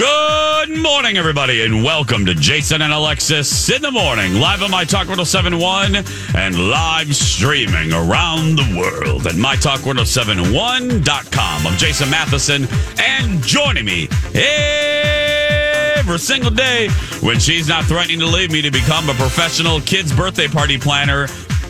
Good morning, everybody, and welcome to Jason and Alexis in the morning, live on My Talk 1071 and live streaming around the world at MyTalk1071.com. I'm Jason Matheson, and joining me every single day when she's not threatening to leave me to become a professional kids' birthday party planner,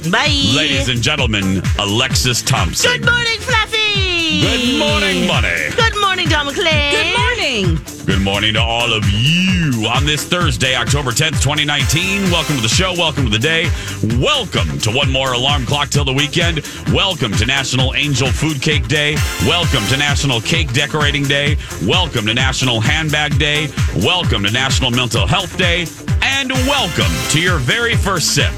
Bye. ladies and gentlemen, Alexis Thompson. Good morning, Fluffy. Good morning, Bunny. Good morning, Dawn McClain. Good morning. Good morning to all of you on this Thursday, October 10th, 2019. Welcome to the show. Welcome to the day. Welcome to one more alarm clock till the weekend. Welcome to National Angel Food Cake Day. Welcome to National Cake Decorating Day. Welcome to National Handbag Day. Welcome to National Mental Health Day. And welcome to your very first sip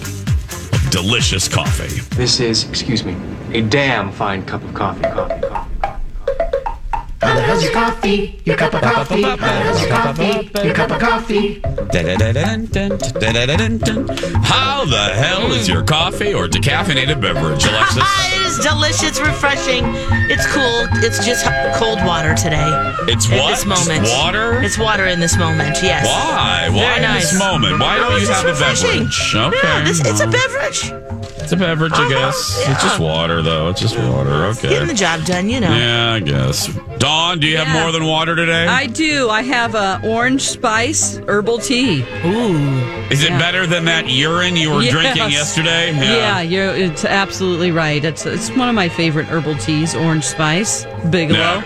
of delicious coffee. This is, excuse me, a damn fine cup of coffee, coffee, coffee. How the hell's your coffee? Your cup of coffee. How the hell's your coffee? Your cup of coffee. How the hell is your coffee or decaffeinated beverage, Alexis? it is delicious, refreshing. It's cool. It's just cold water today. It's what? this moment. Just water? It's water in this moment. Yes. Why? Why Very in nice. this moment? Why don't you just have a beverage? Okay. Yeah, this, it's a beverage. It's a beverage, I guess. It's just water, though. It's just water. Okay. Getting the job done, you know. Yeah, I guess. Dawn, do you have more than water today? I do. I have a orange spice herbal tea. Ooh. Is it better than that urine you were Yes. drinking yesterday? Yeah, you're, it's absolutely right. It's it's one of my favorite herbal teas, orange spice, Bigelow. No.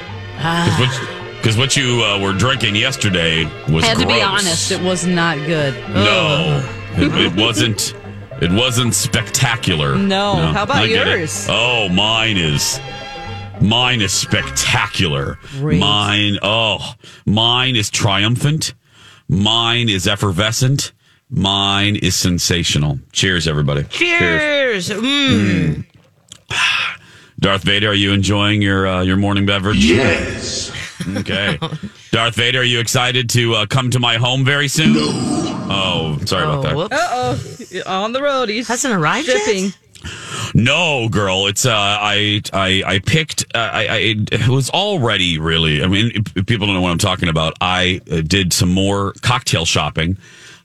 Because what you uh, were drinking yesterday was I Had to be honest, it was not good. No, it, it wasn't. It wasn't spectacular. No. How about I it. yours? Oh, mine is. Mine is spectacular. Great. Mine, oh, mine is triumphant. Mine is effervescent. Mine is sensational. Cheers, everybody. Cheers. Mm. Darth Vader, are you enjoying your uh, your morning beverage? Yes. Okay. Darth Vader, are you excited to uh, come to my home very soon? No. Oh, sorry Oh, about that. whoops. Uh oh, on the road. He's Hasn't arrived yet? shipping. No, girl. It's uh, I I I picked. Uh, I, I it was already really. I mean, if people don't know what I'm talking about. I uh, did some more cocktail shopping.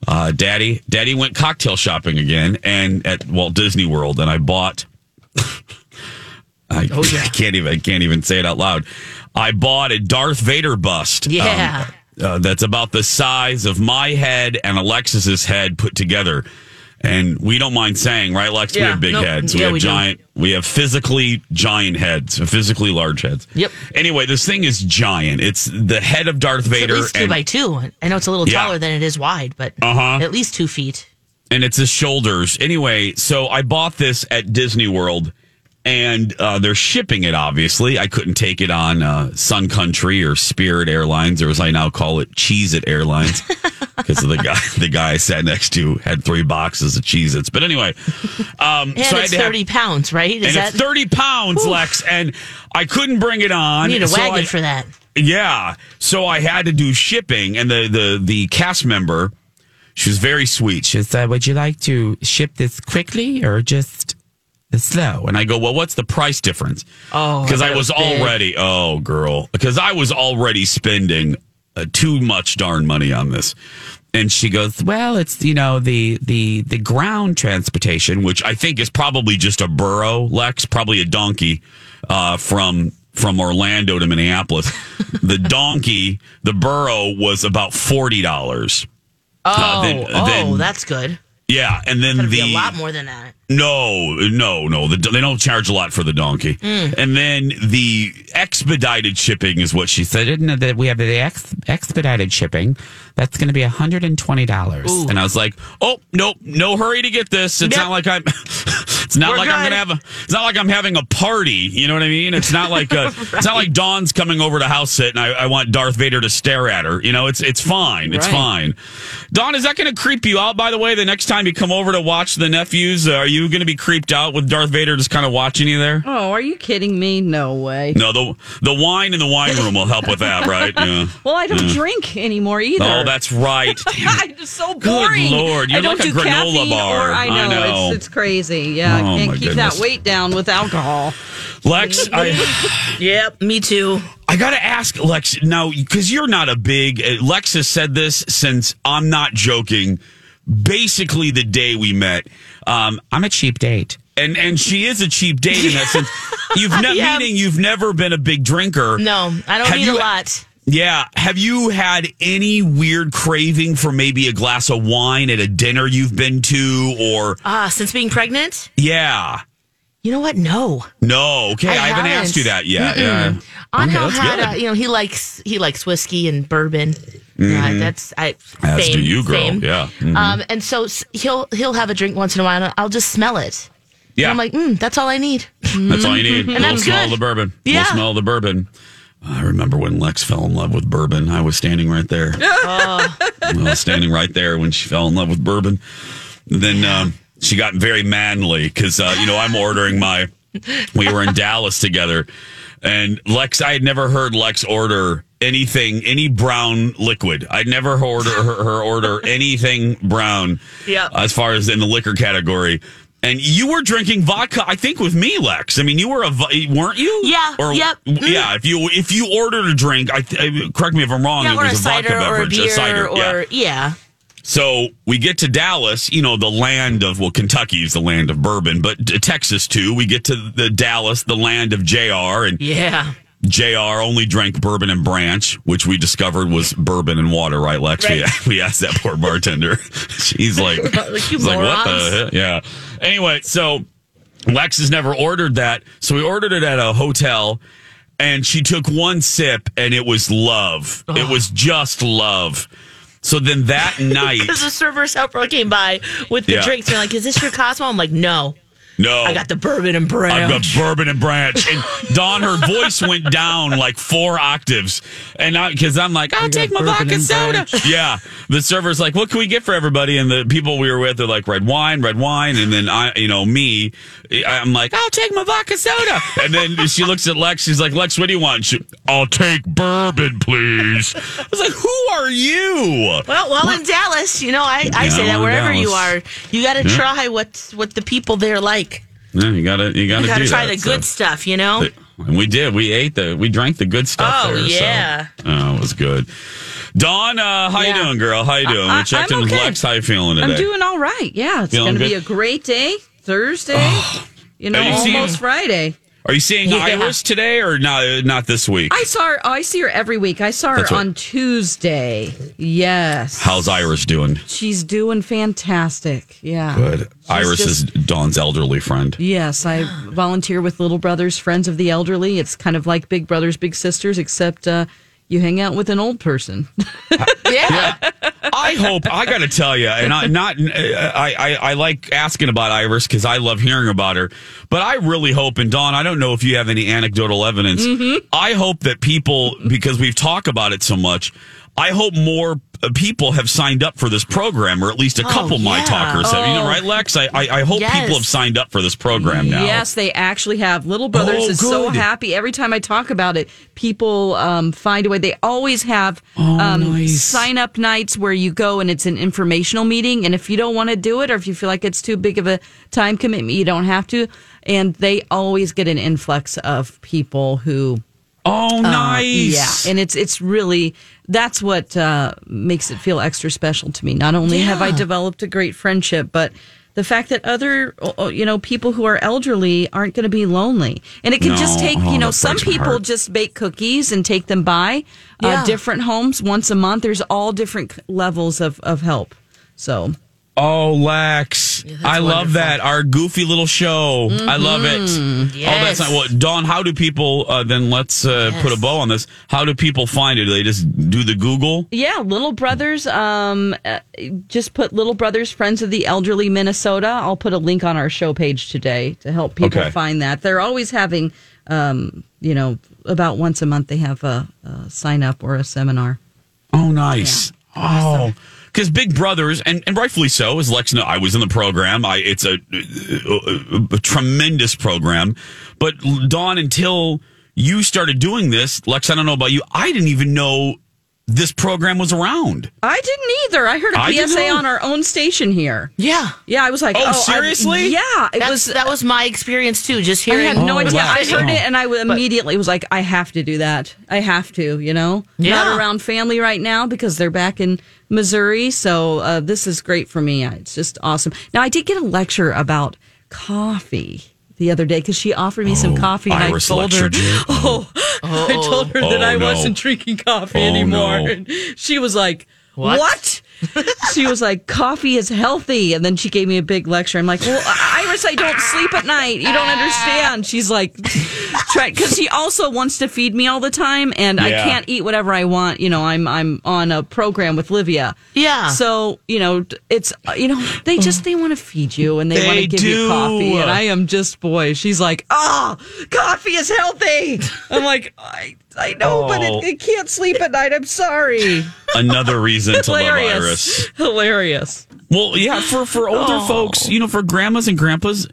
Uh, Daddy, Daddy went cocktail shopping again, and at Walt Disney World, and I bought. I, Oh, yeah. I can't even I can't even say it out loud. I bought a Darth Vader bust. um, Yeah. uh, that's about the size of my head and Alexis's head put together. And we don't mind saying, right, Lex? we have big Nope. heads. we Yeah, have we do. giant. We have physically giant heads, physically large heads. Yep. Anyway, this thing is giant. It's the head of Darth At Vader, least two and, by two. I know it's a little Yeah. taller than it is wide, but Uh-huh. at least two feet. and it's his shoulders. Anyway, so I bought this at Disney World, and uh, they're shipping it. Obviously, I couldn't take it on uh, Sun Country or Spirit Airlines, or as I now call it, Cheez It Airlines, because the guy the guy I sat next to had three boxes of Cheez Its. But anyway, um, And so I had it's to have- 30 pounds, right? Is and that it's thirty pounds, Lex, and I couldn't bring it on. you need a so wagon I- for that? yeah. So I had to do shipping, and the the the cast member, she was very sweet. She said, "Would you like to ship this quickly or just slow?" And I go, "Well, what's the price difference?" Oh, because I I bet it was big. already oh girl, because I was already spending uh, too much darn money on this. And she goes, "Well, it's you know the the the ground transportation, which I think is probably just a burro, Lex, probably a donkey uh, from from Orlando to Minneapolis. the donkey, the burro was about forty dollars. Oh, then- oh, then- that's good. Yeah, and then the be a lot more than that. No, no, no. The, they don't charge a lot for the donkey. Mm. And then the expedited shipping is what she said. Didn't that we have the ex, expedited shipping? That's going to be hundred and twenty dollars. And I was like, oh nope, no hurry to get this. It's Yep. not like I'm. it's not We're like I'm good. going to have a. It's not like I'm having a party. You know what I mean? It's not like a, it's not like Dawn's coming over to house sit and I, I want Darth Vader to stare at her. You know, it's it's fine. It's Right. fine. Dawn, is that going to creep you out? By the way, the next time you come over to watch the nephews, uh, are you going to be creeped out with Darth Vader just kind of watching you there? Oh, are you kidding me? No way. No, the the wine in the wine room will help with that, right? Yeah. Well, I don't drink anymore either. Oh, that's right. I'm just so boring. Good Lord, you're I don't like a granola bar. I I know, know. It's, it's crazy. Yeah, Oh, can't keep goodness. that weight down with alcohol. Lex, I Yep, me too. I got to ask Lex now because you're not a big. uh, Lex has said this since I'm not joking. Basically, the day we met, um, I'm a cheap date, and and she is a cheap date in that sense. You've ne- Yeah. meaning you've never been a big drinker. No, I don't Have need you- a lot. Yeah. Have you had any weird craving for maybe a glass of wine at a dinner you've been to, or Ah, since being pregnant, yeah? you know what? No. No, okay, I, I haven't haven't. asked you that yet. Yeah. Angel that's had, a, you know, he likes he likes whiskey and bourbon. Yeah, that's I. Mm-hmm. As fame, do you, girl. fame. Yeah. Mhm. Um, and so he'll he'll have a drink once in a while, and I'll just smell it. Yeah. And I'm like, mm, that's all I need. That's all you need. a little smell of good. the bourbon. Yeah. little smell of the bourbon. I remember when Lex fell in love with bourbon. I was standing right there. Oh. I was standing right there when she fell in love with bourbon. Then um, she got very manly because, uh, you know, I'm ordering my. We were in Dallas together. And Lex, I had never heard Lex order anything, any brown liquid. I'd never order her, her order anything brown. Yeah. As far as in the liquor category. And you were drinking vodka, I think, with me, Lex. I mean, you were a, weren't you? Yeah, Or, yep. Yeah. Mm. If you if you ordered a drink, I correct me if I'm wrong. Yeah, it or was a a, vodka cider or a beverage, beer a cider. or yeah. yeah. So we get to Dallas, you know, the land of, well, Kentucky is the land of bourbon, but Texas too. We get to the Dallas, the land of JR, and Yeah. JR only drank bourbon and branch, which we discovered was bourbon and water, right, Lex? We, we asked that poor bartender. She's like, Like, she's like, what the hell? Yeah. Anyway, so Lex has never ordered that. So we ordered it at a hotel and she took one sip and it was love. It was just love. So then that night, Because the server's helper came by with the Yeah. drinks. They're like, "Is this your Cosmo?" I'm like, "No, no. I got the bourbon and branch." I've got bourbon and branch. And Dawn, her voice went down like four octaves. And I, cause I'm like, I'll take my vodka soda. Yeah. The server's like, what can we get for everybody? And the people we were with are like, red wine, red wine. And then I, you know, me, I'm like, I'll take my vodka soda. And then she looks at Lex. She's like, Lex, what do you want? She, I'll take bourbon, please. I was like, who are you? Well, well, in Dallas, you know, I, I Yeah, say that wherever you are, you got to try what what the people there like. Yeah, you gotta, you gotta You got do to try that, the so. good stuff, you know. And we did. We ate the. We drank the good stuff. Oh, there, so- yeah. Oh, it was good. Dawn, uh, how Yeah. you doing, girl? How you doing? I- we checked I'm in with. Lex. How you feeling today? I'm doing all right. Yeah, it's Feeling going to be a great day. Thursday. You know, you seen- almost Friday. Are you seeing Yeah. Iris today or not? Not this week. I saw her. Oh, I see her every week. I saw her That's what- on Tuesday. Yes. How's Iris doing? She's doing fantastic. Yeah. Good. Iris just- is Dawn's elderly friend. Yes, I volunteer with Little Brothers Friends of the Elderly. It's kind of like Big Brothers Big Sisters, except uh, you hang out with an old person. Yeah. I hope I got to tell you, and I not I I, I like asking about Iris because I love hearing about her, but I really hope, and Dawn, I don't know if you have any anecdotal evidence. Mm-hmm. I hope that people, because we've talked about it so much, I hope more uh, people have signed up for this program, or at least a couple my Oh, yeah. talkers have. You know, right, Lex? I I, I hope Yes. people have signed up for this program now. Yes, they actually have. Little Brothers Oh, is so happy. Every time I talk about it, people um, find a way. They always have um, Oh, nice. sign up nights where you go and it's an informational meeting. And if you don't want to do it or if you feel like it's too big of a time commitment, you don't have to. And they always get an influx of people who Oh, nice. yeah, and it's it's really that's what uh, makes it feel extra special to me. Not only have I developed a great friendship, but the fact that other uh, you know people who are elderly aren't going to be lonely, and it can just take Oh, you know some people heart. just bake cookies and take them by uh, different homes once a month. There's all different levels of of help. So Oh, Lex. that's I love wonderful. that. Our goofy little show. I love it. Oh, that's Yes. not well, Dawn, how do people uh, then let's uh, Yes. put a bow on this. How do people find it? Do they just do the Google? Yeah, Little Brothers. Um, uh, just put Little Brothers Friends of the Elderly Minnesota. I'll put a link on our show page today to help people Okay. find that. They're always having, um, you know, about once a month they have a, a sign up or a seminar. Oh, nice. Oh, because Big Brothers, and, and rightfully so, as Lex know, I was in the program. I it's a, a, a tremendous program, but Dawn, until you started doing this, Lex, I don't know about you, I didn't even know this program was around. I didn't either. I heard a I PSA on our own station here. Yeah. Yeah, I was like, Oh, oh, I- seriously? yeah, it That's, was. that was my experience too. Just hearing. I had no Oh, idea. wow. I heard it and I immediately was like, I have to do that. I have to, you know? Yeah. Not around family right now because they're back in Missouri. So uh, this is great for me. It's just awesome. Now, I did get a lecture about coffee the other day because she offered me some Oh, coffee and Iris I told her, lectured oh, I told her that Oh, I no. wasn't drinking coffee Oh, anymore. no. And she was like, What? what? She was like, coffee is healthy. And then she gave me a big lecture. I'm like, well, Iris, I don't sleep at night. You don't understand. She's like, try, because she also wants to feed me all the time. And I can't eat whatever I want. You know, I'm, I'm on a program with Livea. Yeah. So, you know, it's, you know, they just, they want to feed you and they, want to give do. you coffee. And I am just, boy, she's like, oh, coffee is healthy. I'm like, I, I know, but Oh. it, it can't sleep at night. I'm sorry. Another reason to love Hilarious. Iris. Hilarious. Well, yeah, for for older Oh. folks, you know, for grandmas and grandpas,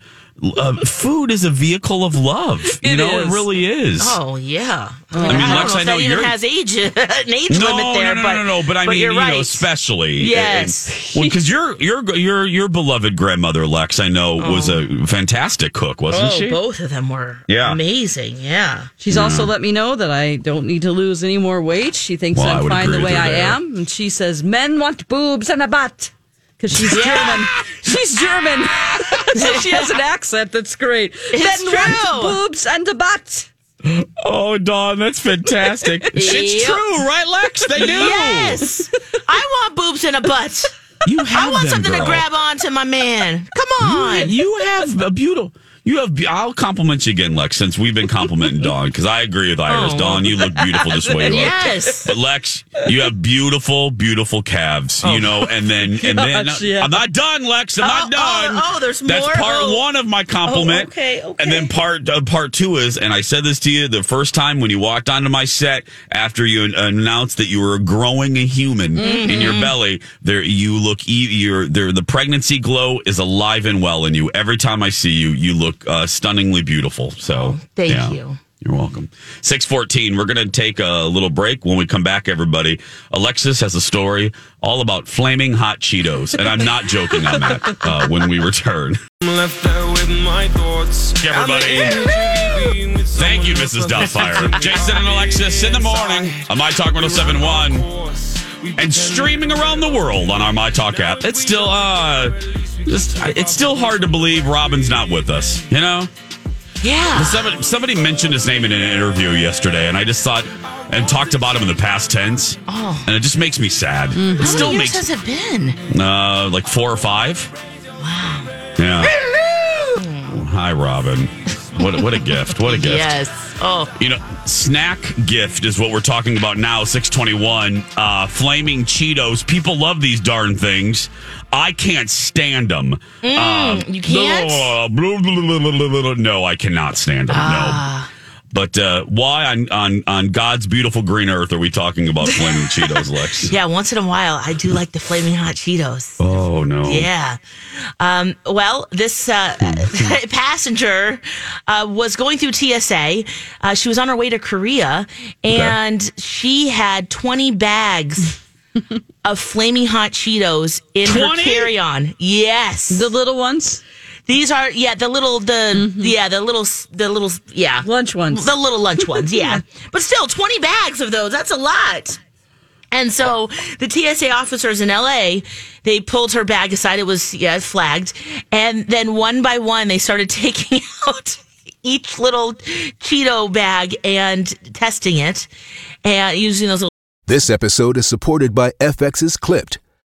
uh, food is a vehicle of love. You It know, it is. really is. Oh yeah. I, mean, don't Lex, know I if know that even you're- has age an age No, limit there, no, no, but no, no, But I mean, you're you right. know, especially Yes. because your your your your beloved grandmother Lex, I know, was a fantastic cook, wasn't oh, she? both of them were Yeah. amazing. Yeah. She's also let me know that I don't need to lose any more weight. She thinks Well, I I'm fine the way I there. am. And she says, men want boobs and a butt. Because she's German. She's German. so she has an accent that's great. It's men true. want boobs and a butt. Oh, Dawn, that's fantastic. it's Yep. true, right, Lex? They do. Yes. I want boobs and a butt. You have I want them, something girl. to grab onto my man. Come on. You have a beautiful. You have. I'll compliment you again, Lex, since we've been complimenting Dawn because I agree with Iris. Oh. Dawn, you look beautiful this way. Yes. But Lex, you have beautiful, beautiful calves. You know, and then and then Gosh, yeah. I'm not done, Lex. I'm Oh, not done. oh, oh, there's That's more? part Oh. one of my compliment. Oh, okay, okay. And then part uh, part two is, and I said this to you the first time when you walked onto my set after you an- announced that you were growing a human in Mm-hmm. your belly. There, you look. e- You're there. The pregnancy glow is alive and well in you. Every time I see you, you look uh, stunningly beautiful. So thank yeah. you. You're welcome. 614. We're going to take a little break. When we come back, everybody, Alexis has a story all about flaming hot Cheetos. And I'm not joking on that uh, when we return. I'm left there with my thoughts. Everybody. Thank you, Mrs. Doubtfire. Jason and Alexis in the morning on My Talk 1071 and streaming around the world on our My Talk app. It's still, uh, just, it's still hard to believe Robin's not with us, you know? Yeah. Somebody, somebody mentioned his name in an interview yesterday, and I just thought and talked about him in the past tense. Oh. And it just makes me sad. It How still many years makes has it been? uh, like four or five. Wow. Yeah. Hi, Robin. What what a gift! What a gift! Yes. Oh. You know, snack gift is what we're talking about now. Six twenty one. Uh, flaming Cheetos. People love these darn things. I can't stand them. Mm, you can't? No, I cannot stand them. Ah. No. But uh, why on, on on God's beautiful green earth are we talking about flaming Cheetos, Lex? Yeah, once in a while, I do like the flaming hot Cheetos. Oh no. Yeah. Um, well, this uh, passenger uh, was going through TSA. Uh, she was on her way to Korea, and she had 20 bags of flaming hot Cheetos in her carry on. Yes. The little ones, These are, yeah, the little, the, mm-hmm. yeah, the little, the little, yeah. lunch ones. The little lunch ones, yeah. but still, 20 bags of those, that's a lot. And so the TSA officers in LA, they pulled her bag aside. It was, yeah, flagged. And then one by one, they started taking out each little Cheeto bag and testing it and using those little This episode is supported by FX's Clipped,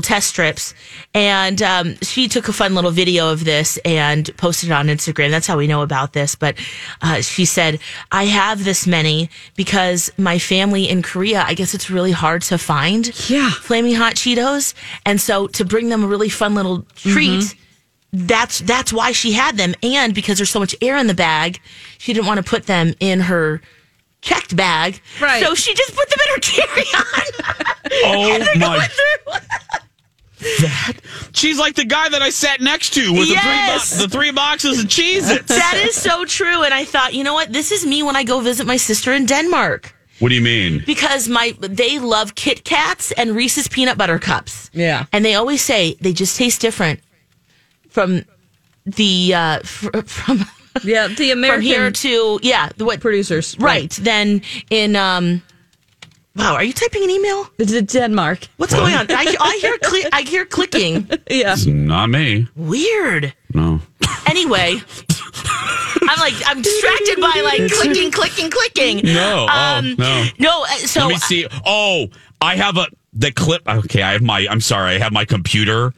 Test strips. And um, she took a fun little video of this and posted it on instagram. That's how we know about this. But uh, she said i have this many because my family in korea i guess it's really hard to find yeah. Flaming hot cheetos. And so to bring them a really fun little treat that's that's why she had them. And because there's so much air in the bag she didn't want to put them in her checked bag. Right. so she just put them in her carry-on. Oh And they're my! Going through. That she's like the guy that I sat next to with Yes. the three bo- the three boxes of cheese. its That is so true. And I thought, you know what? This is me when I go visit my sister in Denmark. What do you mean? Because my they love Kit Kats and Reese's peanut butter cups. Yeah. And they always say they just taste different from the uh fr- from Yeah, the from American here to yeah, the what producers. right. Then in um Wow, are you typing an email? It's in Denmark. What's going on? I, I hear cli- I hear clicking. Yeah. It's not me. Weird. No. Anyway, I'm like I'm distracted by like clicking, clicking, clicking. No. Um, oh no. No, uh, so Let me see. Oh, I have a the clip. Okay, I have my. I'm sorry. I have my computer.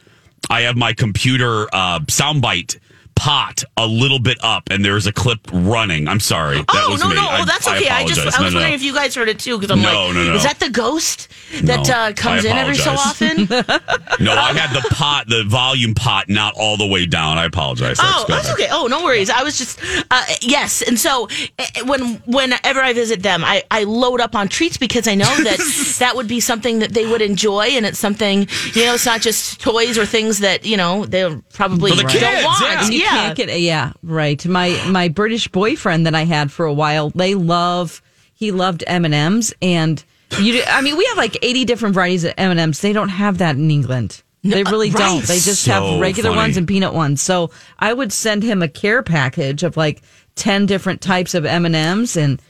I have my computer uh, soundbite pot a little bit up, and there's a clip running. I'm sorry. That oh was no me. no I, oh that's okay. I, just. I was no, wondering no. if you guys heard it too because I'm No, like, no, no. is that the ghost that uh, comes in every so often? No, I had the pot, the volume pot, not all the way down. I apologize. Oh, that's ahead. okay. Oh, no worries. I was just uh, yes, and so uh, when whenever I visit them, I, I load up on treats because I know that that would be something that they would enjoy, and it's something you know, it's not just toys or things that you know they probably the don't kids, want. yeah. And you can't get yeah right my my british boyfriend that i had for a while they love he loved m&ms and you i mean we have like 80 different varieties of m&ms they don't have that in england they really right. don't they just So have regular funny. ones and peanut ones so i would send him a care package of like 10 different types of m&ms and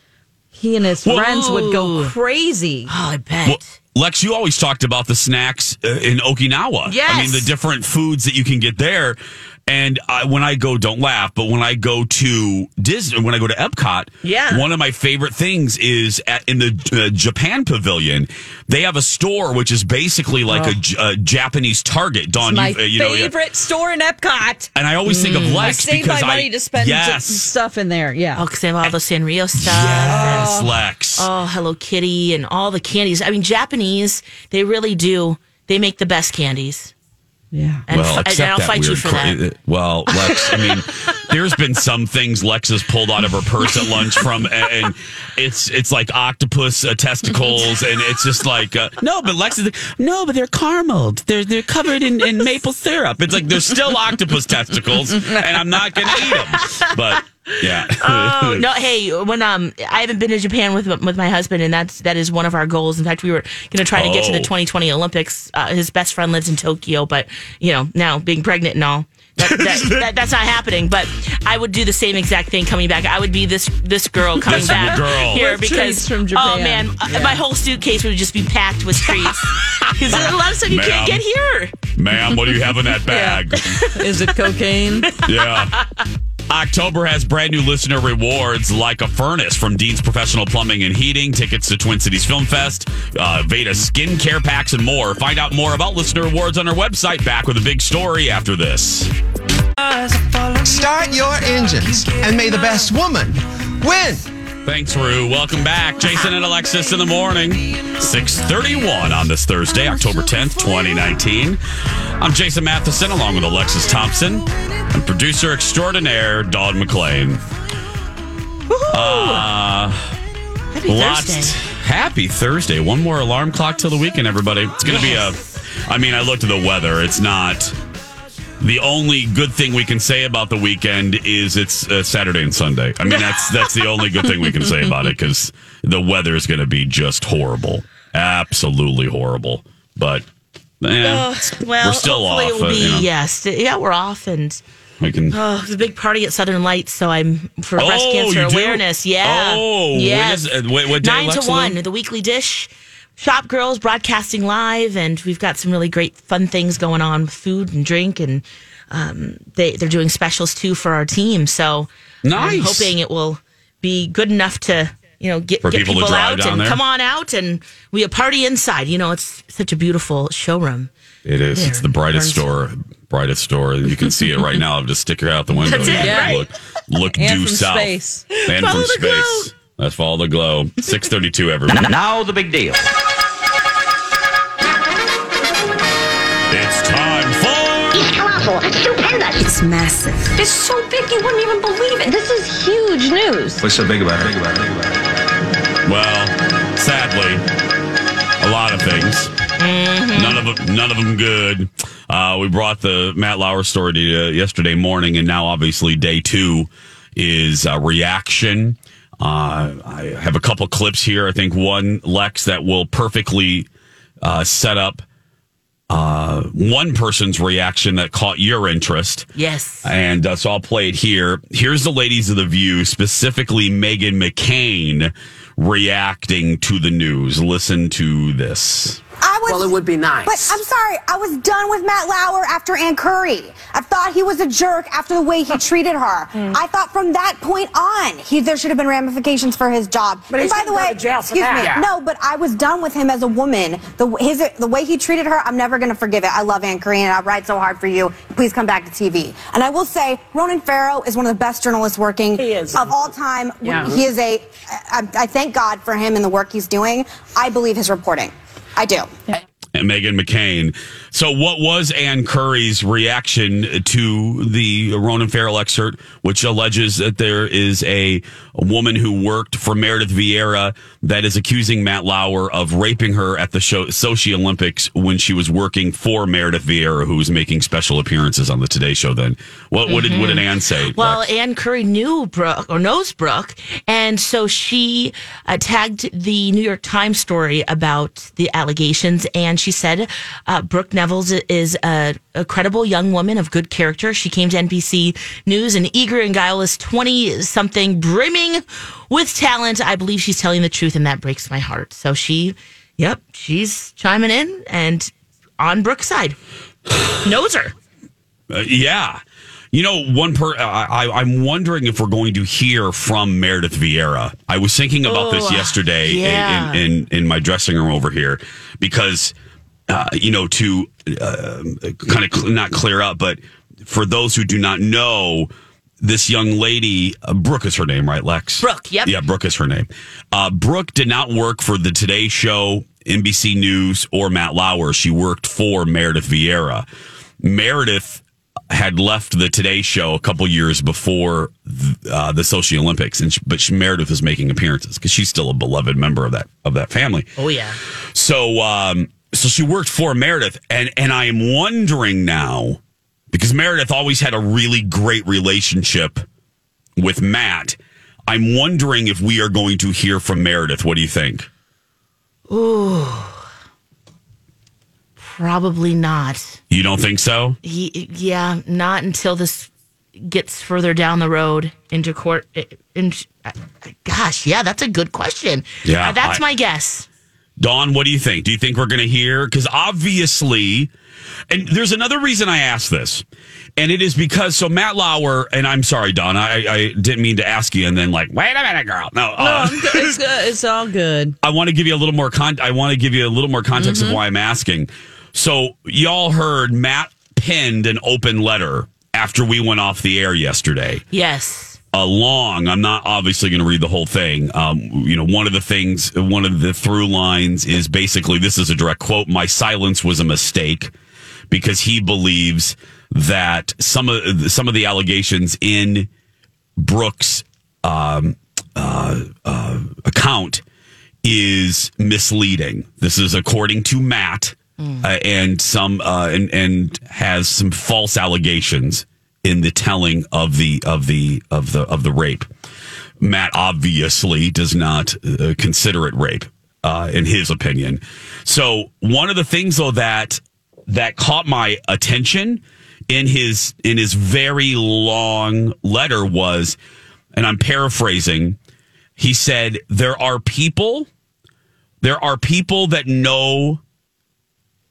he and his Whoa. friends would go crazy Oh, I bet. Well, Lex, you always talked about the snacks uh, in Okinawa. Yes. I mean, the different foods that you can get there. And I, when I go, don't laugh, but when I go to Disney, when I go to Epcot, Yeah. one of my favorite things is at, in the uh, Japan pavilion, they have a store which is basically like a Japanese Target. Dawn, my you, uh, you know, yeah. favorite store in epcot and I always think of Lex. i save my money I to spend yes, stuff in there yeah Oh, because they have all the Sanrio stuff. yes, Lex. Oh, Hello Kitty and all the candies. I mean, Japanese, they really do. They make the best candies. Yeah And, well, f- and except I'll that fight you for cra- that. Well, Lex, I mean, there's been some things Lex has pulled out of her purse at lunch from, and it's it's like octopus uh, testicles, and it's just like uh, no, but Lex is like, no, but they're carameled, they're they're covered in, in maple syrup. It's like they're still octopus testicles, and I'm not gonna eat them. But yeah, Oh no! Hey, when um, I haven't been to Japan with with my husband, and that's that is one of our goals. In fact, we were going to try to get to the Oh. 2020 Olympics. Uh, his best friend lives in Tokyo, but you know now being pregnant and all. That, that, that, that's not happening, but I would do the same exact thing coming back. I would be this this girl coming This back girl. here With because treats from oh man, uh, Yeah. my whole suitcase would just be packed with treats because a lot of stuff you Ma'am. can't get here. ma'am, what do you have in that bag? is it cocaine Yeah. October has brand new listener rewards like a furnace from Dean's Professional Plumbing and Heating, tickets to Twin Cities Film Fest, uh, Veda skincare packs, and more. Find out more about listener rewards on our website. Back with a big story after this. Start your engines, and may the best woman win. Thanks, Rue. Welcome back. Jason and Alexis in the morning. 631 on this Thursday, October 10th, 2019. I'm Jason Matheson, along with Alexis Thompson and producer extraordinaire Dawn McClain. Uh, Happy lots. Thursday. Happy Thursday. One more alarm clock till the weekend, everybody. It's going to be a. I mean, I looked at the weather. It's not. The only good thing we can say about the weekend is it's uh, Saturday and Sunday. I mean, that's that's the only good thing we can say about it because the weather is going to be just horrible, absolutely horrible. But Ugh, well, we're still hopefully off. It will be you know. yes, yeah, we're off, and We can. oh, it's a big party at Southern Lights, so I'm for breast Oh, cancer you do? awareness. Yeah, Oh, when yes. is- uh, what- Nine Lex, to one, again? the weekly dish. Shop Girls broadcasting live, and we've got some really great fun things going on with food and drink, and um, they they're doing specials too for our team. So I'm Nice. hoping it will be good enough to you know get, For get people to people, drive out down and there? come on out, and we a party inside. You know, it's such a beautiful showroom. It is. It's the brightest Burns. store, brightest store. You can see it right now. I'll just stick it out the window. That's it, and right. Look, look And due from south. space. And Follow from the space. Let's follow the glow. Six thirty-two. Everybody. Now the big deal. It's time for. It's colossal. It's stupendous. It's massive. It's so big you wouldn't even believe it. This is huge news. What's so big about it? Big about it. Big about it. Well, sadly, a lot of things. None of them. None of them good. Uh, we brought the Matt Lauer story to you yesterday morning, and now obviously day two is uh, reaction. Uh, I have a couple clips here. I think one Lex that will perfectly uh, set up uh, one person's reaction that caught your interest. Yes. And uh, so I'll play it here. Here's the ladies of the View, specifically Meghan McCain, reacting to the news. Listen to this. I was, Well, it would be nice. But I'm sorry, I was done with Matt Lauer after Ann Curry. I thought he was a jerk after the way he treated her. Hmm. I thought from that point on, he, there should have been ramifications for his job. But and he's by the way, to jail for excuse that. me, Yeah. no, but I was done with him as a woman. The his the way he treated her, I'm never going to forgive it. I love Ann Curry, and I ride so hard for you. Please come back to TV. And I will say, Ronan Farrow is one of the best journalists working of all time. Yeah. He is a. I, I thank God for him and the work he's doing. I believe his reporting. I do. And Meghan McCain. So, what was Ann Curry's reaction to the Ronan Farrow excerpt, which alleges that there is a, a woman who worked for Meredith Vieira that is accusing Matt Lauer of raping her at the show, Sochi Olympics when she was working for Meredith Vieira, who was making special appearances on the Today Show then? What, what, did, what did Ann say? Well, Lex? Ann Curry knew Brooke or knows Brooke, and so she uh, tagged the New York Times story about the allegations, and she said uh, Brooke Nevils is a, a credible young woman of good character. She came to NBC News an eager and guileless twenty something, brimming with talent. I believe she's telling the truth, and that breaks my heart. So she, yep, she's chiming in and on Brooke's side. knows her. Uh, yeah. You know, one per I, I'm wondering if we're going to hear from Meredith Vieira. I was thinking about this Oh, yesterday yeah. in, in, in my dressing room over here because, uh, you know, to uh, kind of cl- not clear up, but for those who do not know, this young lady, uh, Brooke is her name, right, Lex? Brooke, yep. Yeah, Brooke is her name. Uh, Brooke did not work for the Today Show, NBC News, or Matt Lauer. She worked for Meredith Vieira. Meredith had left the Today Show a couple years before uh, the Sochi Olympics, and she, but she, Meredith was making appearances because she's still a beloved member of that of that family. Oh yeah. So, um, so she worked for Meredith, and and I am wondering now because Meredith always had a really great relationship with Matt. I'm wondering if we are going to hear from Meredith. What do you think? Ooh. Probably not. You don't think so? He, yeah, not until this gets further down the road into court. In, gosh, yeah, that's a good question. Yeah, Uh, that's I- my guess. Dawn, what do you think? Do you think we're going to hear? Because obviously, and there's another reason I ask this, and it is because so Matt Lauer, and I'm sorry, Dawn, I, I didn't mean to ask you, and then like, wait a minute, girl. No, No, uh, it's good. It's all good. I want to give you a little more con. I want to give you a little more context Mm-hmm. of why I'm asking. So y'all heard Matt penned an open letter after we went off the air yesterday. Yes. A long. I'm not obviously going to read the whole thing. Um, you know, one of the things, one of the through lines is basically this is a direct quote. My silence was a mistake because he believes that some of some of the allegations in Brooks' um, uh, uh, account is misleading. This is according to Matt, uh, and some uh, and and has some false allegations in the telling of the of the of the of the rape. Matt obviously does not uh, consider it rape, uh, in his opinion. So one of the things though that that caught my attention in his in his very long letter was, and I'm paraphrasing. He said, "There are people, there are people that know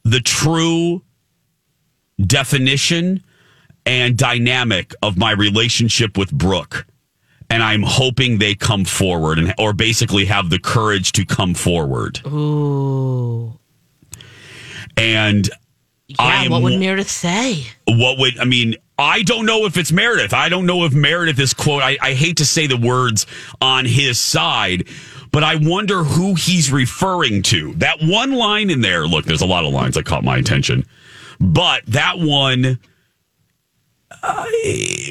the true definition and dynamic of my relationship with Brooke." And I'm hoping they come forward and or basically have the courage to come forward. Ooh. And Yeah, I am what would Meredith say? what would I mean? I don't know if it's Meredith. I don't know if Meredith is quote. I, I hate to say the words on his side, but I wonder who he's referring to. That one line in there. Look, there's a lot of lines that caught my attention, but that one uh,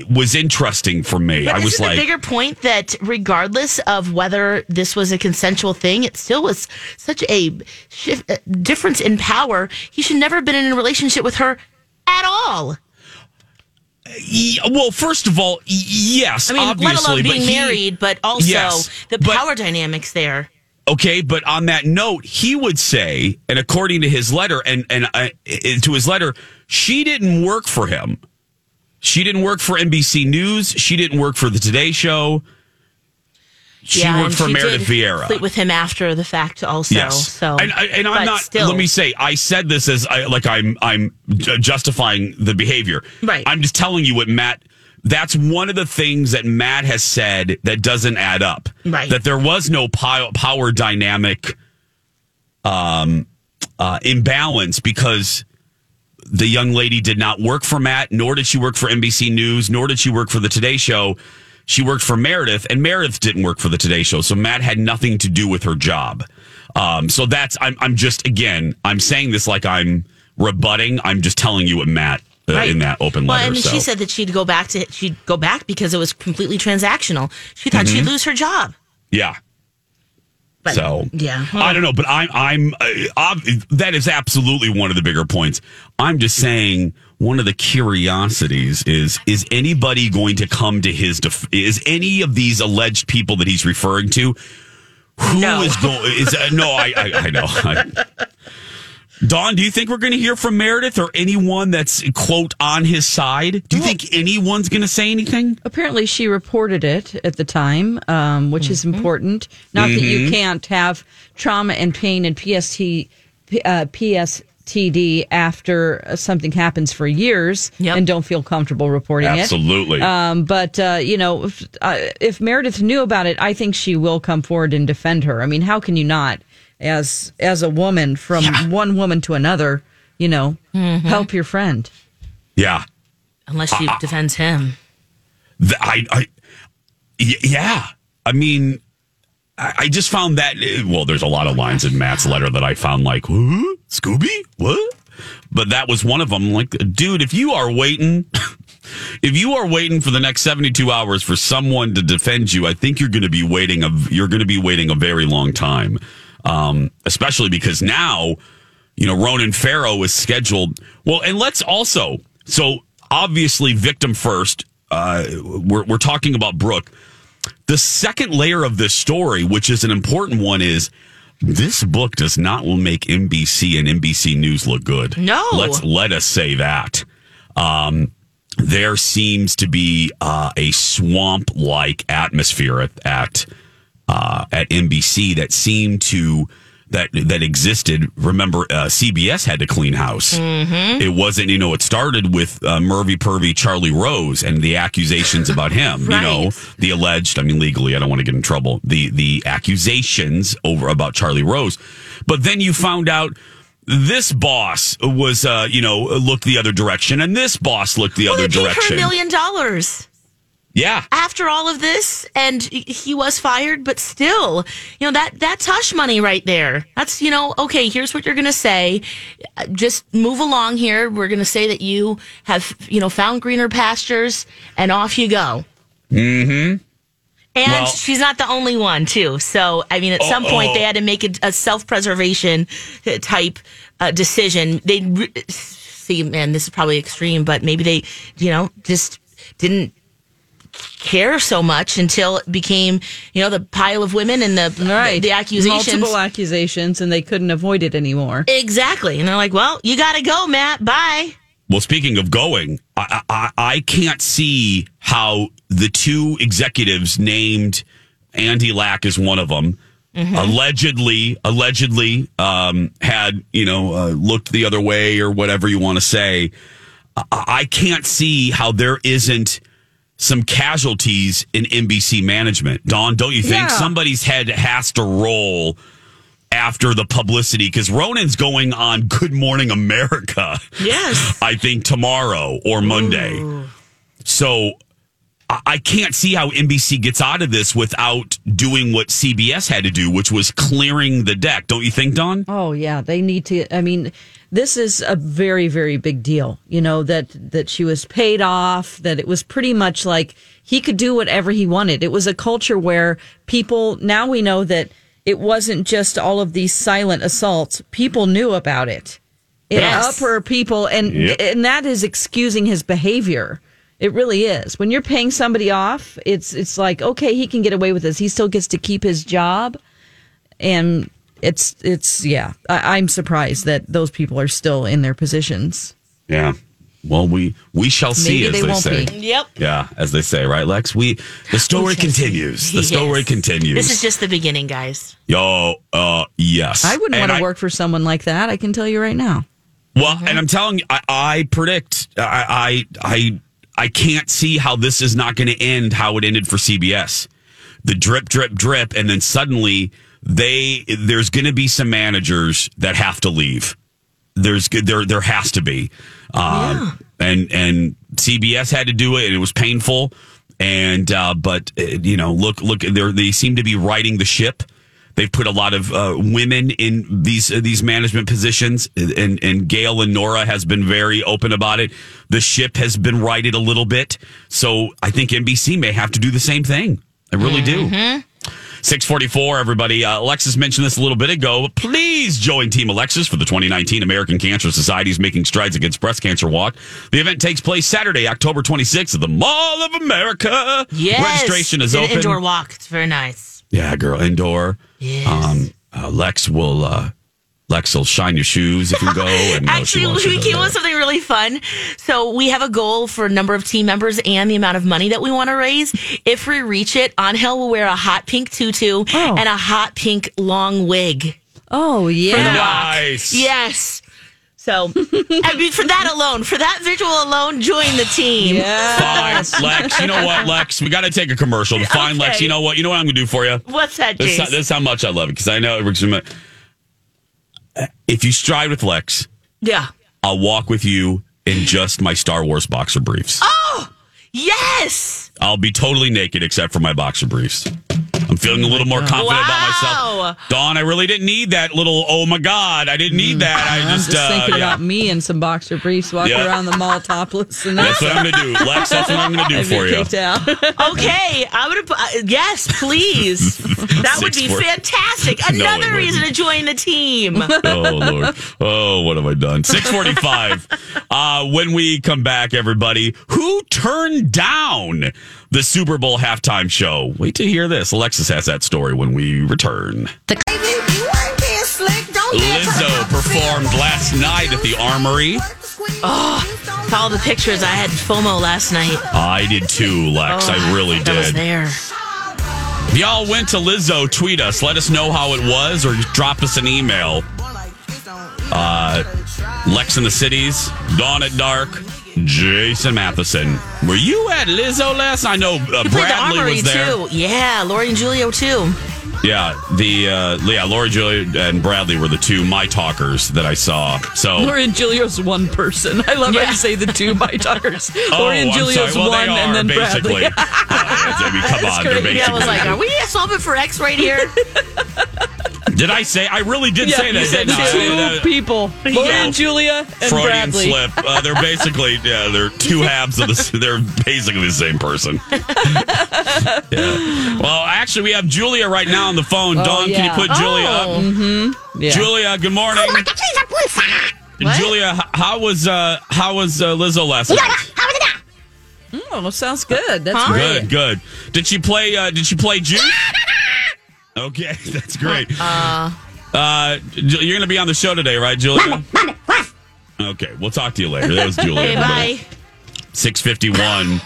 was interesting for me. But I was like, bigger point that regardless of whether this was a consensual thing, it still was such a shift, uh, difference in power. He should never have been in a relationship with her at all. well, first of all, yes. I mean, let obviously, alone but being he- married, but also Yes, the but- power dynamics there. Okay, but on that note, he would say, and according to his letter, and and uh, to his letter, she didn't work for him. She didn't work for NBC News. She didn't work for the Today Show. She yeah, worked for she Meredith Vieira. Sleep with him after the fact, also. Yes. So, and, and I'm not. Still, Let me say, I said this as I, like I'm I'm justifying the behavior. Right. I'm just telling you what Matt. That's one of the things that Matt has said that doesn't add up. Right. That there was no power dynamic um, uh, imbalance because the young lady did not work for Matt, nor did she work for NBC News, nor did she work for the Today Show. She worked for Meredith, and Meredith didn't work for the Today Show, so Matt had nothing to do with her job. Um, so that's I'm I'm just again I'm saying this like I'm rebutting. I'm just telling you what Matt uh, Right. in that open letter. well, and so. she said that she'd go back to she'd go back because it was completely transactional. She thought she'd Mhm. lose her job. yeah. But, so yeah. I don't know, but I'm I'm uh, that is absolutely one of the bigger points. I'm just saying one of the curiosities is is anybody going to come to his def- is any of these alleged people that he's referring to who is No. going is uh, no I I, I know. I, Dawn, do you think we're going to hear from Meredith or anyone that's quote on his side? Do you think anyone's going to say anything? Apparently, she reported it at the time, um, which is important. Not that you Mhm. can't have trauma and pain and PST, uh, PSTD after something happens for years and don't feel comfortable reporting Absolutely. it. Um, but uh, you know, if, uh, if Meredith knew about it, I think she will come forward and defend her. I mean, how can you not, as as a woman from one woman to another, you know, Mhm. help your friend? Yeah. Unless she Uh, defends him. Th- I, I, y- yeah. I mean, I, I just found that. Well, there's a lot of lines in Matt's letter that I found like, huh? Scooby, what? But that was one of them. Like, dude, if you are waiting, if you are waiting for the next 72 hours for someone to defend you, I think you're going to be waiting. A, you're going to be waiting a very long time. Um, especially because now, you know, Ronan Farrow is scheduled. Well, and let's also, so obviously, victim first. Uh, we're we're talking about Brooke. The second layer of this story, which is an important one, is this book does not will make NBC and NBC News look good. No. let's let us say that. Um, there seems to be uh, a swamp like atmosphere at at, uh, at NBC that seemed to that that existed. Remember, uh, CBS had to clean house. Mm-hmm. It wasn't, you know, it started with uh, Mervy Pervy Charlie Rose and the accusations about him. You know, the alleged. I mean, legally, I don't want to get in trouble. The the accusations over about Charlie Rose, but then you found out. This boss was, uh, you know, looked the other direction, and this boss looked the Well, other they paid her direction. a million dollars. Yeah. After all of this, and he was fired, but still, you know that that's hush money right there. That's you know, okay. Here's what you're going to say. Uh, Just move along here. We're going to say that you have you know found greener pastures, and off you go. Mm-hmm. And Well- she's not the only one, too. So, I mean, at some point, they had to make a, a self preservation type uh, decision. They see, man, this is probably extreme, but maybe they, you know, just didn't care so much until it became, you know, the pile of women and the Right. the accusations. Multiple accusations, and they couldn't avoid it anymore. Exactly. And they're like, well, you got to go, Matt. Bye. Well, speaking of going, I, I I can't see how the two executives named Andy Lack is one of them. Allegedly, allegedly, um, had you know uh, looked the other way or whatever you want to say. I, I can't see how there isn't some casualties in NBC management. Dawn, don't you think Yeah. somebody's head has to roll? After the publicity, because Ronan's going on Good Morning America. Yes. I think tomorrow or Monday. So I I can't see how NBC gets out of this without doing what CBS had to do, which was clearing the deck. Don't you think, Don? Oh yeah, they need to. I mean, this is a very very big deal. You know that that she was paid off. That it was pretty much like he could do whatever he wanted. It was a culture where people. Now we know that it wasn't just all of these silent assaults. People knew about it. It Yes. upper people, and Yep. and that is excusing his behavior. It really is. When you're paying somebody off, it's it's like okay, he can get away with this. He still gets to keep his job and it's it's yeah I, i'm surprised that those people are still in their positions Yeah. Well, we we shall see, Maybe as they they, won't say. be. Yep. Yeah, as they say, right, Lex? We the story continues. The story Yes. continues. This is just the beginning, guys. Yo, uh, yes. i wouldn't And want to work for someone like that i can tell you right now Well, and I'm telling you, I, I predict, I, I, I, I can't see how this is not going to end how it ended for CBS. The drip, drip, drip, and then suddenly they there's going to be some managers that have to leave. There's there there has to be, um, and and CBS had to do it, and it was painful. And uh, but uh, you know, look look, they they seem to be riding the ship. They've put a lot of uh, women in these uh, these management positions, and and Gayle and Norah has been very open about it. The ship has been righted a little bit, so I think NBC may have to do the same thing. I really do. 644, everybody. Uh, Alexis mentioned this a little bit ago. Please join Team Alexis for the 2019 American Cancer Society's Making Strides Against Breast Cancer Walk. The event takes place Saturday, October 26th at the Mall of America. Yes. Registration is An open. indoor walk. It's very nice. Yeah, girl, indoor. Um, uh, Lex will uh, Lex will shine your shoes if you go. And uh, Actually, we came up with something really fun. So we have a goal for a number of team members and the amount of money that we want to raise. If we reach it, Angel will wear a hot pink tutu and a hot pink long wig. oh yeah. Nice. Yes. So, I mean, for that alone, for that visual alone, join the team. Fine, Lex. You know what, Lex? We got to take a commercial. Fine, Lex. You know what? You know what I'm going to do for you. What's that, This, James? this is how much I love it because I know it. If you stride with Lex, yeah. I'll walk with you in just my Star Wars boxer briefs. Oh, yes. I'll be totally naked except for my boxer briefs. I'm feeling a little more confident about myself. Wow. Dawn, I really didn't need that little. Oh my God, I didn't need that. I Mm. i'm just, just uh, thinking yeah. about me in some boxer briefs walking Yeah. around the mall topless and That's what I'm gonna do, Lex. That's what I'm gonna do I'd be for you. kicked out. Okay, I would. Uh, yes, please. That would be Six, four. fantastic. No, it Another wouldn't. reason to join the team. oh lord oh what have i done 645 uh when we come back everybody who turned down the super bowl halftime show. Wait to hear this. Alexis has that story when we return. The- lizzo performed last night at the armory. Oh, all the pictures. I had FOMO last night. i did too lex. Oh, i really I was did. there. if y'all went to lizzo tweet us. Let us know how it was or drop us an email. Uh lex in the cities dawn at dark Jason Matheson. Were you at Lizzo last? I know uh, You played the Bradley was there. too. Yeah, Lori and Julio too. Yeah, the uh, yeah, Lori, Julia, and Bradley were the two my talkers that I saw. So Lori and Julio's one person. I love how you say the two my talkers. Oh, Lori and I'm Julia's sorry. Well, one, they and then basically. Bradley. I mean, come on, they're basically. Yeah, I was like, are we solving for X right here? Did I say? I really did Yeah, say you that. said didn't two people. Lori Yeah. and Julia and Freudian Bradley. slip. Uh, they're basically yeah, they're two halves of the. They're basically the same person. yeah. Well, actually, we have Julia right now on the phone. Oh, Dawn, can you put Julia up? Mm-hmm. Yeah. Julia, good morning. Julia, how was uh, how was uh, Lizzo last night? Oh, that sounds good. That's Good, great. good. Did she play? Uh, did she play Juice? Okay, that's great. Uh, Uh, you're going to be on the show today, right, Julia? Okay, we'll talk to you later. That was Julia. okay, bye. 651.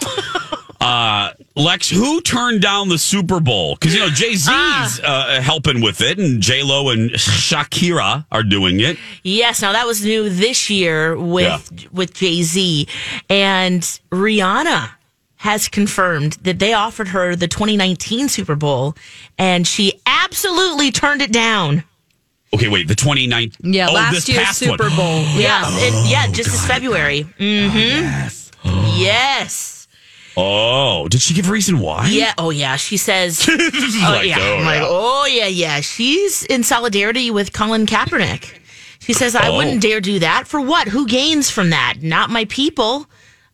uh, Lex, who turned down the Super Bowl? Because, you know, Jay Z's Ah. uh, helping with it, and J Lo and Shakira are doing it. Yes, now that was new this year with with Jay Z and Rihanna has confirmed that they offered her the 2019 Super Bowl and she absolutely turned it down. Okay, wait, the 2019. Yeah, oh, last year's Super one. Bowl. Yeah, it, yeah, just this February. Mm-hmm. yes. Yes. Oh, did she give a reason why? Yeah. Oh, yeah. She says. This oh, like, yeah. oh, I'm like, yeah. oh, yeah, yeah. She's in solidarity with Colin Kaepernick. She says, I Oh. wouldn't dare do that. For what? Who gains from that? Not my people.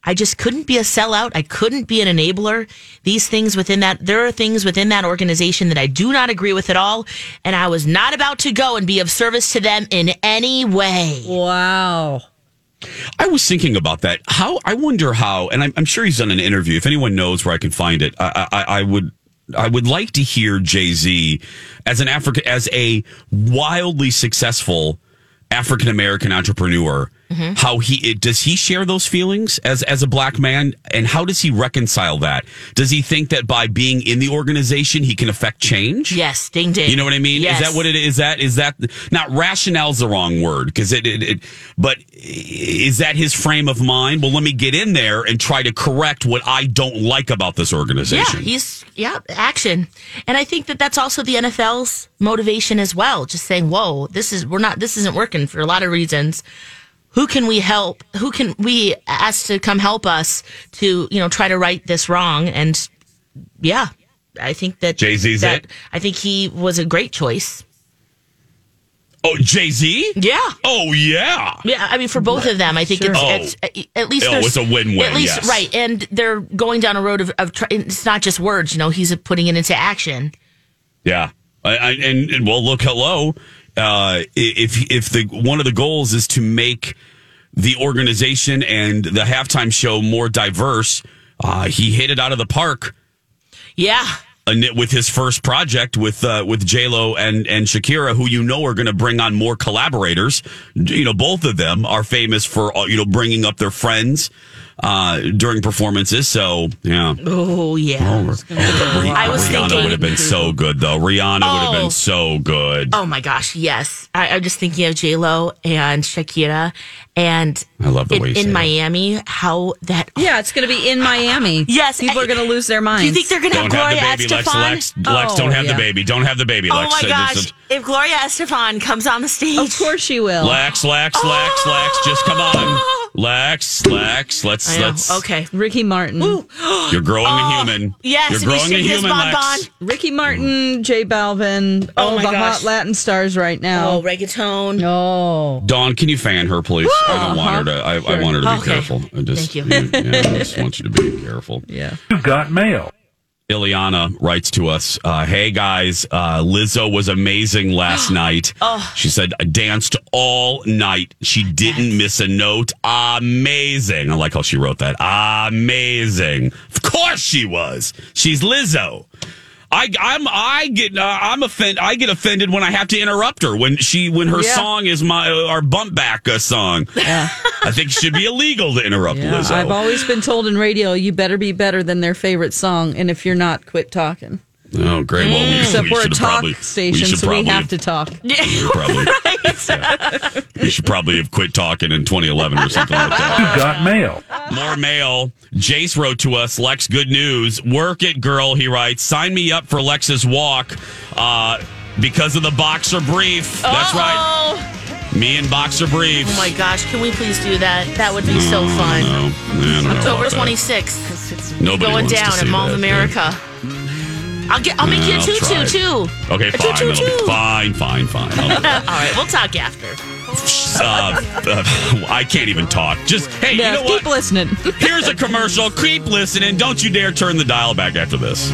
I just couldn't be a sellout. I couldn't be an enabler. These things within that, there are things within that organization that I do not agree with at all. And I was not about to go and be of service to them in any way. Wow. I was thinking about that. How I wonder how, and I'm, I'm sure he's done an interview. If anyone knows where I can find it, I, I, I would. I would like to hear Jay Z as an African, as a wildly successful African American entrepreneur. Mm-hmm. How he does he share those feelings as as a black man, and how does he reconcile that? Does he think that by being in the organization he can affect change? Yes, ding ding. You know what I mean? Yes. Is that what it is? That is that not rationale's the wrong word because it, it, it. But is that his frame of mind? Well, let me get in there and try to correct what I don't like about this organization. Yeah, he's yeah, action. And I think that that's also the NFL's motivation as well. Just saying, "Whoa, this is we're not this isn't working for a lot of reasons. Who can we help? Who can we ask to come help us to, you know, try to right this wrong?" And yeah, I think that Jay-Z's it? I think he was a great choice. Oh, Jay Z. Yeah. Oh yeah. Yeah, I mean, for both of them, I think Sure. it's, Oh. it's at least Oh, it's a win-win, At least yes. right, and they're going down a road of, of try, it's not just words. You know, he's putting it into action. Yeah. I, I, and, and well, look, hello. Uh, if if the one of the goals is to make the organization and the halftime show more diverse, uh, he hit it out of the park. Yeah. With his first project with uh, with J Lo and and Shakira, who you know are going to bring on more collaborators. You know, both of them are famous for uh, you know bringing up their friends uh, during performances. So yeah. Oh yeah. Rihanna, I was Rihanna thinking- would have been so good though. Rihanna would have Oh. been so good. Oh my gosh, yes. I, I'm just thinking of J Lo and Shakira, and I love the in, way you say in that. Miami, how that. Yeah, it's going to be in Miami. Yes, people are going to lose their minds. Do you think they're going to have Don't have Gloria the baby, Lex. Estefan? Lex, Lex, don't have the baby. Don't have the baby. Oh my Uh, gosh! just- if Gloria Estefan comes on the stage, Of course she will. Lex, Lex, Lex, Lex, just come on. Lex, Lex, let's let's. Okay. Ricky Martin. You're growing a human. yes, you're growing a human, Bon Bon. Ricky Martin, J Balvin, Oh all my the gosh. hot Latin stars right now. Oh, reggaeton. Oh. Dawn, can you fan her, please? I don't want her to. I, I want her to be Okay. careful. I just, Thank you. yeah, I just want you to be careful. Yeah. You've got mail. Ileana writes to us, uh, "Hey guys, uh, Lizzo was amazing last night. Oh. She said I danced all night. She didn't miss a note. Amazing. I like how she wrote that. Amazing. Of course she was. She's Lizzo. I, I'm I get uh, I'm offend I get offended when I have to interrupt her when she when her Yeah. song is my uh, our bump back uh, song. Yeah. I think it should be illegal to interrupt Yeah, Lizzo. I've always been told in radio, you better be better than their favorite song, and if you're not, quit talking. Oh, great. Well, we, Except we we're a should talk probably, station, should so we probably- have to talk. Yeah, we, probably right. You should probably have quit talking in 2011 or something like that. You got mail. More mail. Jace wrote to us, Lex, good news. Work it, girl, he writes. Sign me up for Lex's walk uh, because of the boxer brief. That's right. Me and boxer briefs. Oh my gosh, can we please do that? That would be so fun. No, I don't know October about that. 26th. Nobody going wants to down see at Mall of that, America. I'll get. I'll make you a I'll tutu too. Okay, A fine. tutu, That'll be too. fine, fine, fine. I'll do it. All right, we'll talk after. uh, uh, I can't even talk. Just hey, Yeah, you know keep what? Keep listening. Here's a commercial. Keep listening. Don't you dare turn the dial back after this.